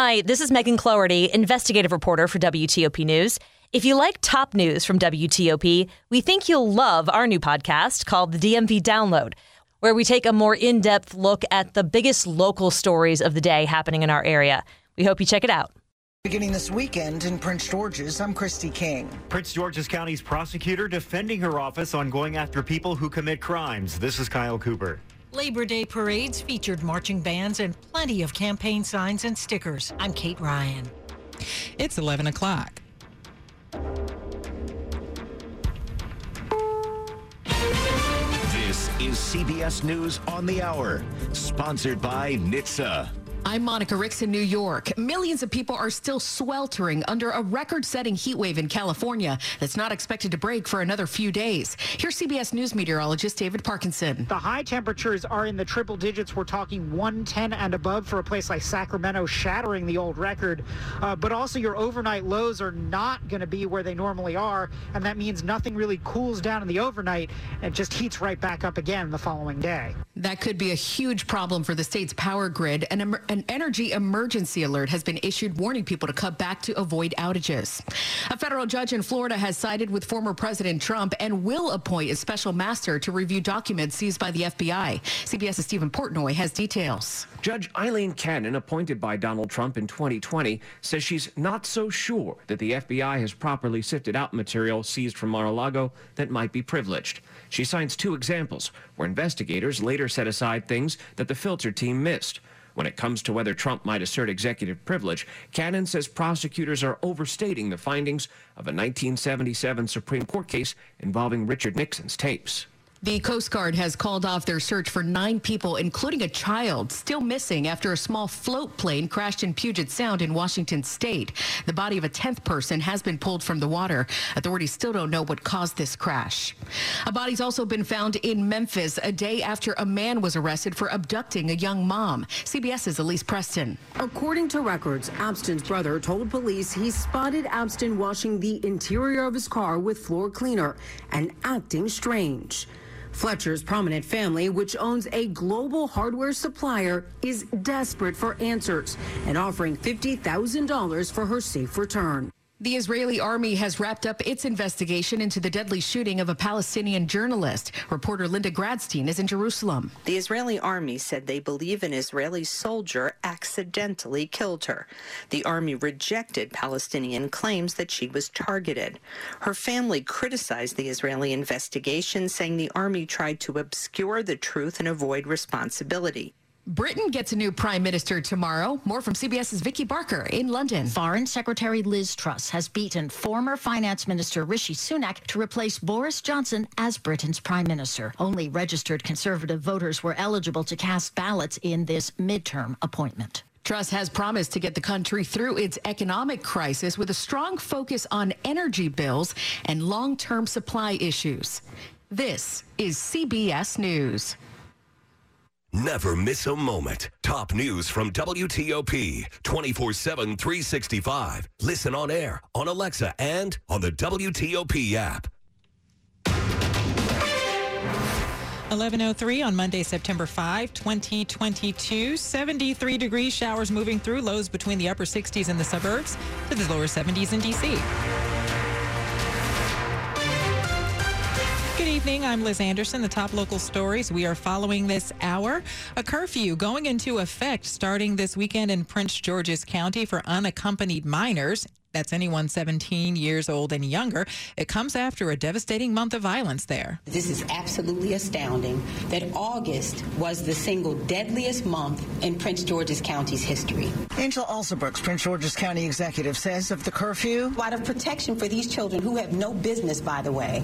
Hi, this is Megan Cloherty, investigative reporter for WTOP News. If you like top news from WTOP, we think you'll love our new podcast called the DMV Download, where we take a more in depth look at the biggest local stories of the day happening in our area. We hope you check it out. Beginning this weekend in Prince George's, I'm Christy King. Prince George's County's prosecutor defending her office on going after people who commit crimes. This is Kyle Cooper. Labor Day parades featured marching bands and plenty of campaign signs and stickers. I'm Kate Ryan. It's 11 o'clock. This is CBS News on the Hour, sponsored by NHTSA. I'm Monica Ricks in New York. Millions of people are still sweltering under a record setting heat wave in California that's not expected to break for another few days. Here's CBS News meteorologist David Parkinson. The high temperatures are in the triple digits. We're talking 110 and above for a place like Sacramento, shattering the old record. Uh, but also, your overnight lows are not going to be where they normally are. And that means nothing really cools down in the overnight and just heats right back up again the following day. That could be a huge problem for the state's power grid. An, an energy emergency alert has been issued warning people to cut back to avoid outages. A federal judge in Florida has sided with former President Trump and will appoint a special master to review documents seized by the FBI. CBS's Stephen Portnoy has details. Judge Aileen Cannon, appointed by Donald Trump in 2020, says she's not so sure that the FBI has properly sifted out material seized from Mar-a-Lago that might be privileged. She cites two examples where investigators later set aside things that the filter team missed. When it comes to whether Trump might assert executive privilege, Cannon says prosecutors are overstating the findings of a 1977 Supreme Court case involving Richard Nixon's tapes. The Coast Guard has called off their search for nine people, including a child, still missing after a small float plane crashed in Puget Sound in Washington state. The body of a 10th person has been pulled from the water. Authorities still don't know what caused this crash. A body's also been found in Memphis a day after a man was arrested for abducting a young mom. CBS's Elise Preston. According to records, Abston's brother told police he spotted Abston washing the interior of his car with floor cleaner and acting strange. Fletcher's prominent family, which owns a global hardware supplier, is desperate for answers and offering $50,000 for her safe return. The Israeli army has wrapped up its investigation into the deadly shooting of a Palestinian journalist. Reporter Linda Gradstein is in Jerusalem. The Israeli army said they believe an Israeli soldier accidentally killed her. The army rejected Palestinian claims that she was targeted. Her family criticized the Israeli investigation, saying the army tried to obscure the truth and avoid responsibility. Britain gets a new prime minister tomorrow. More from CBS's Vicki Barker in London. Foreign Secretary Liz Truss has beaten former Finance Minister Rishi Sunak to replace Boris Johnson as Britain's prime minister. Only registered conservative voters were eligible to cast ballots in this midterm appointment. Truss has promised to get the country through its economic crisis with a strong focus on energy bills and long term supply issues. This is CBS News. Never miss a moment. Top news from WTOP 24 7, 365. Listen on air, on Alexa, and on the WTOP app. 1103 on Monday, September 5, 2022. 73 degree showers moving through, lows between the upper 60s in the suburbs to the lower 70s in D.C. evening. I'm Liz Anderson. The top local stories we are following this hour. A curfew going into effect starting this weekend in Prince George's County for unaccompanied minors. That's anyone 17 years old and younger. It comes after a devastating month of violence there. This is absolutely astounding that August was the single deadliest month in Prince George's County's history. Angela Alsobrooks, Prince George's County executive, says of the curfew. A lot of protection for these children who have no business, by the way,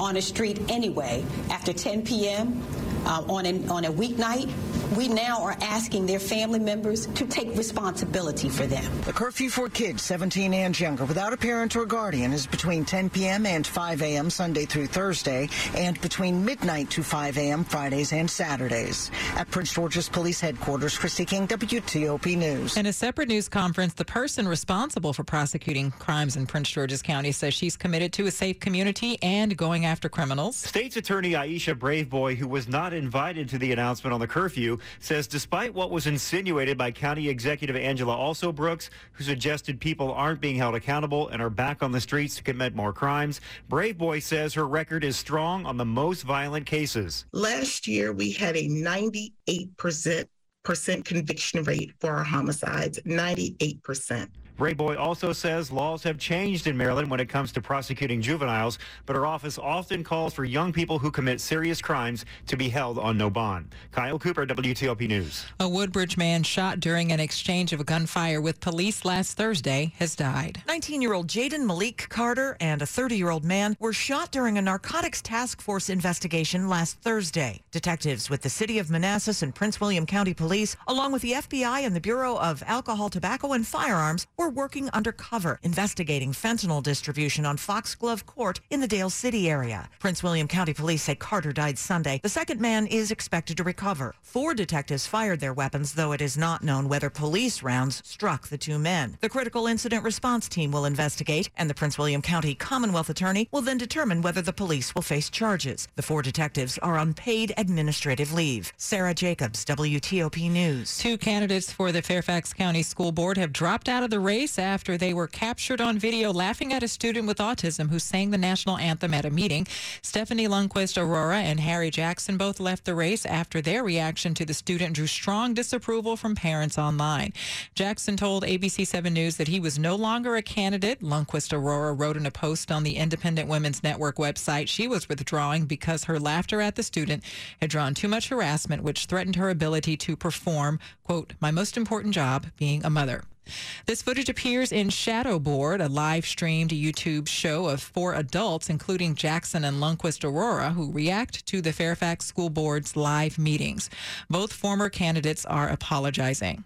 on a street anyway after 10 p.m. Uh, on, a, on a weeknight, we now are asking their family members to take responsibility for them. The curfew for kids 17 and younger without a parent or guardian is between 10 p.m. and 5 a.m. Sunday through Thursday and between midnight to 5 a.m. Fridays and Saturdays. At Prince George's Police Headquarters, Christy King, WTOP News. In a separate news conference, the person responsible for prosecuting crimes in Prince George's County says she's committed to a safe community and going after criminals. State's Attorney Aisha Braveboy, who was not invited to the announcement on the curfew, says despite what was insinuated by County Executive Angela Also Brooks, who suggested people aren't being held accountable and are back on the streets to commit more crimes, Brave Boy says her record is strong on the most violent cases. Last year, we had a 98% conviction rate for our homicides, 98%. Braveboy also says laws have changed in Maryland when it comes to prosecuting juveniles, but her office often calls for young people who commit serious crimes to be held on no bond. Kyle Cooper, WTOP News. A Woodbridge man shot during an exchange of gunfire with police last Thursday has died. 19 year old Jaden Malik Carter and a 30 year old man were shot during a narcotics task force investigation last Thursday. Detectives with the city of Manassas and Prince William County Police, along with the FBI and the Bureau of Alcohol, Tobacco, and Firearms, were working undercover investigating fentanyl distribution on Foxglove Court in the Dale City area. Prince William County Police say Carter died Sunday. The second man is expected to recover. Four detectives fired their weapons, though it is not known whether police rounds struck the two men. The critical incident response team will investigate, and the Prince William County Commonwealth Attorney will then determine whether the police will face charges. The four detectives are on paid administrative leave. Sarah Jacobs, WTOP News. Two candidates for the Fairfax County School Board have dropped out of the race after they were captured on video laughing at a student with autism who sang the national anthem at a meeting. Stephanie Lundquist Arora and Harry Jackson both left the race after their reaction to the student drew strong disapproval from parents online. Jackson told ABC 7 News that he was no longer a candidate. Lundquist Arora wrote in a post on the Independent Women's Network website she was withdrawing because her laughter at the student had drawn too much harassment, which threatened her ability to perform, quote, my most important job being a mother. This footage appears in Shadowboard, a live streamed YouTube show of four adults, including Jackson and Lundquist Arora, who react to the Fairfax School Board's live meetings. Both former candidates are apologizing.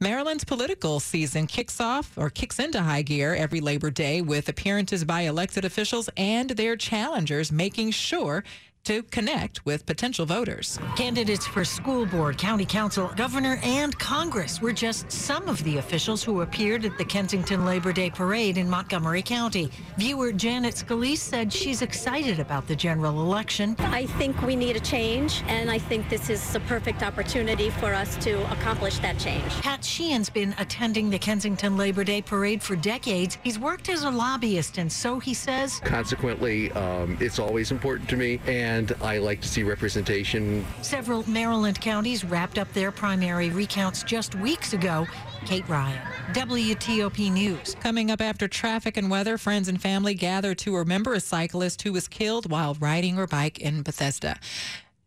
Maryland's political season kicks off or kicks into high gear every Labor Day with appearances by elected officials and their challengers making sure to connect with potential voters. Candidates for school board, county council, governor, and Congress were just some of the officials who appeared at the Kensington Labor Day parade in Montgomery County. Viewer Janet Scalise said she's excited about the general election. I think we need a change, and I think this is a perfect opportunity for us to accomplish that change. Pat Sheehan's been attending the Kensington Labor Day parade for decades. He's worked as a lobbyist, and so he says. Consequently, um, it's always important to me. And and I like to see representation. Several Maryland counties wrapped up their primary recounts just weeks ago. Kate Ryan, WTOP News. Coming up after traffic and weather, friends and family gather to remember a cyclist who was killed while riding her bike in Bethesda.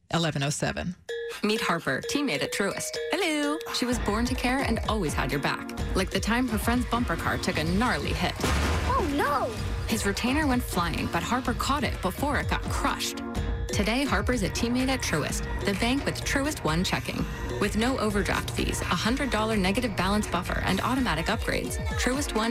1107. Meet Harper, teammate at Truist. Hello. She was born to care and always had your back. Like the time her friend's bumper car took a gnarly hit. Oh no! His retainer went flying, but Harper caught it before it got crushed. Today, Harper's a teammate at Truist, the bank with Truist One checking. With no overdraft fees, a $100 negative balance buffer, and automatic upgrades, Truist One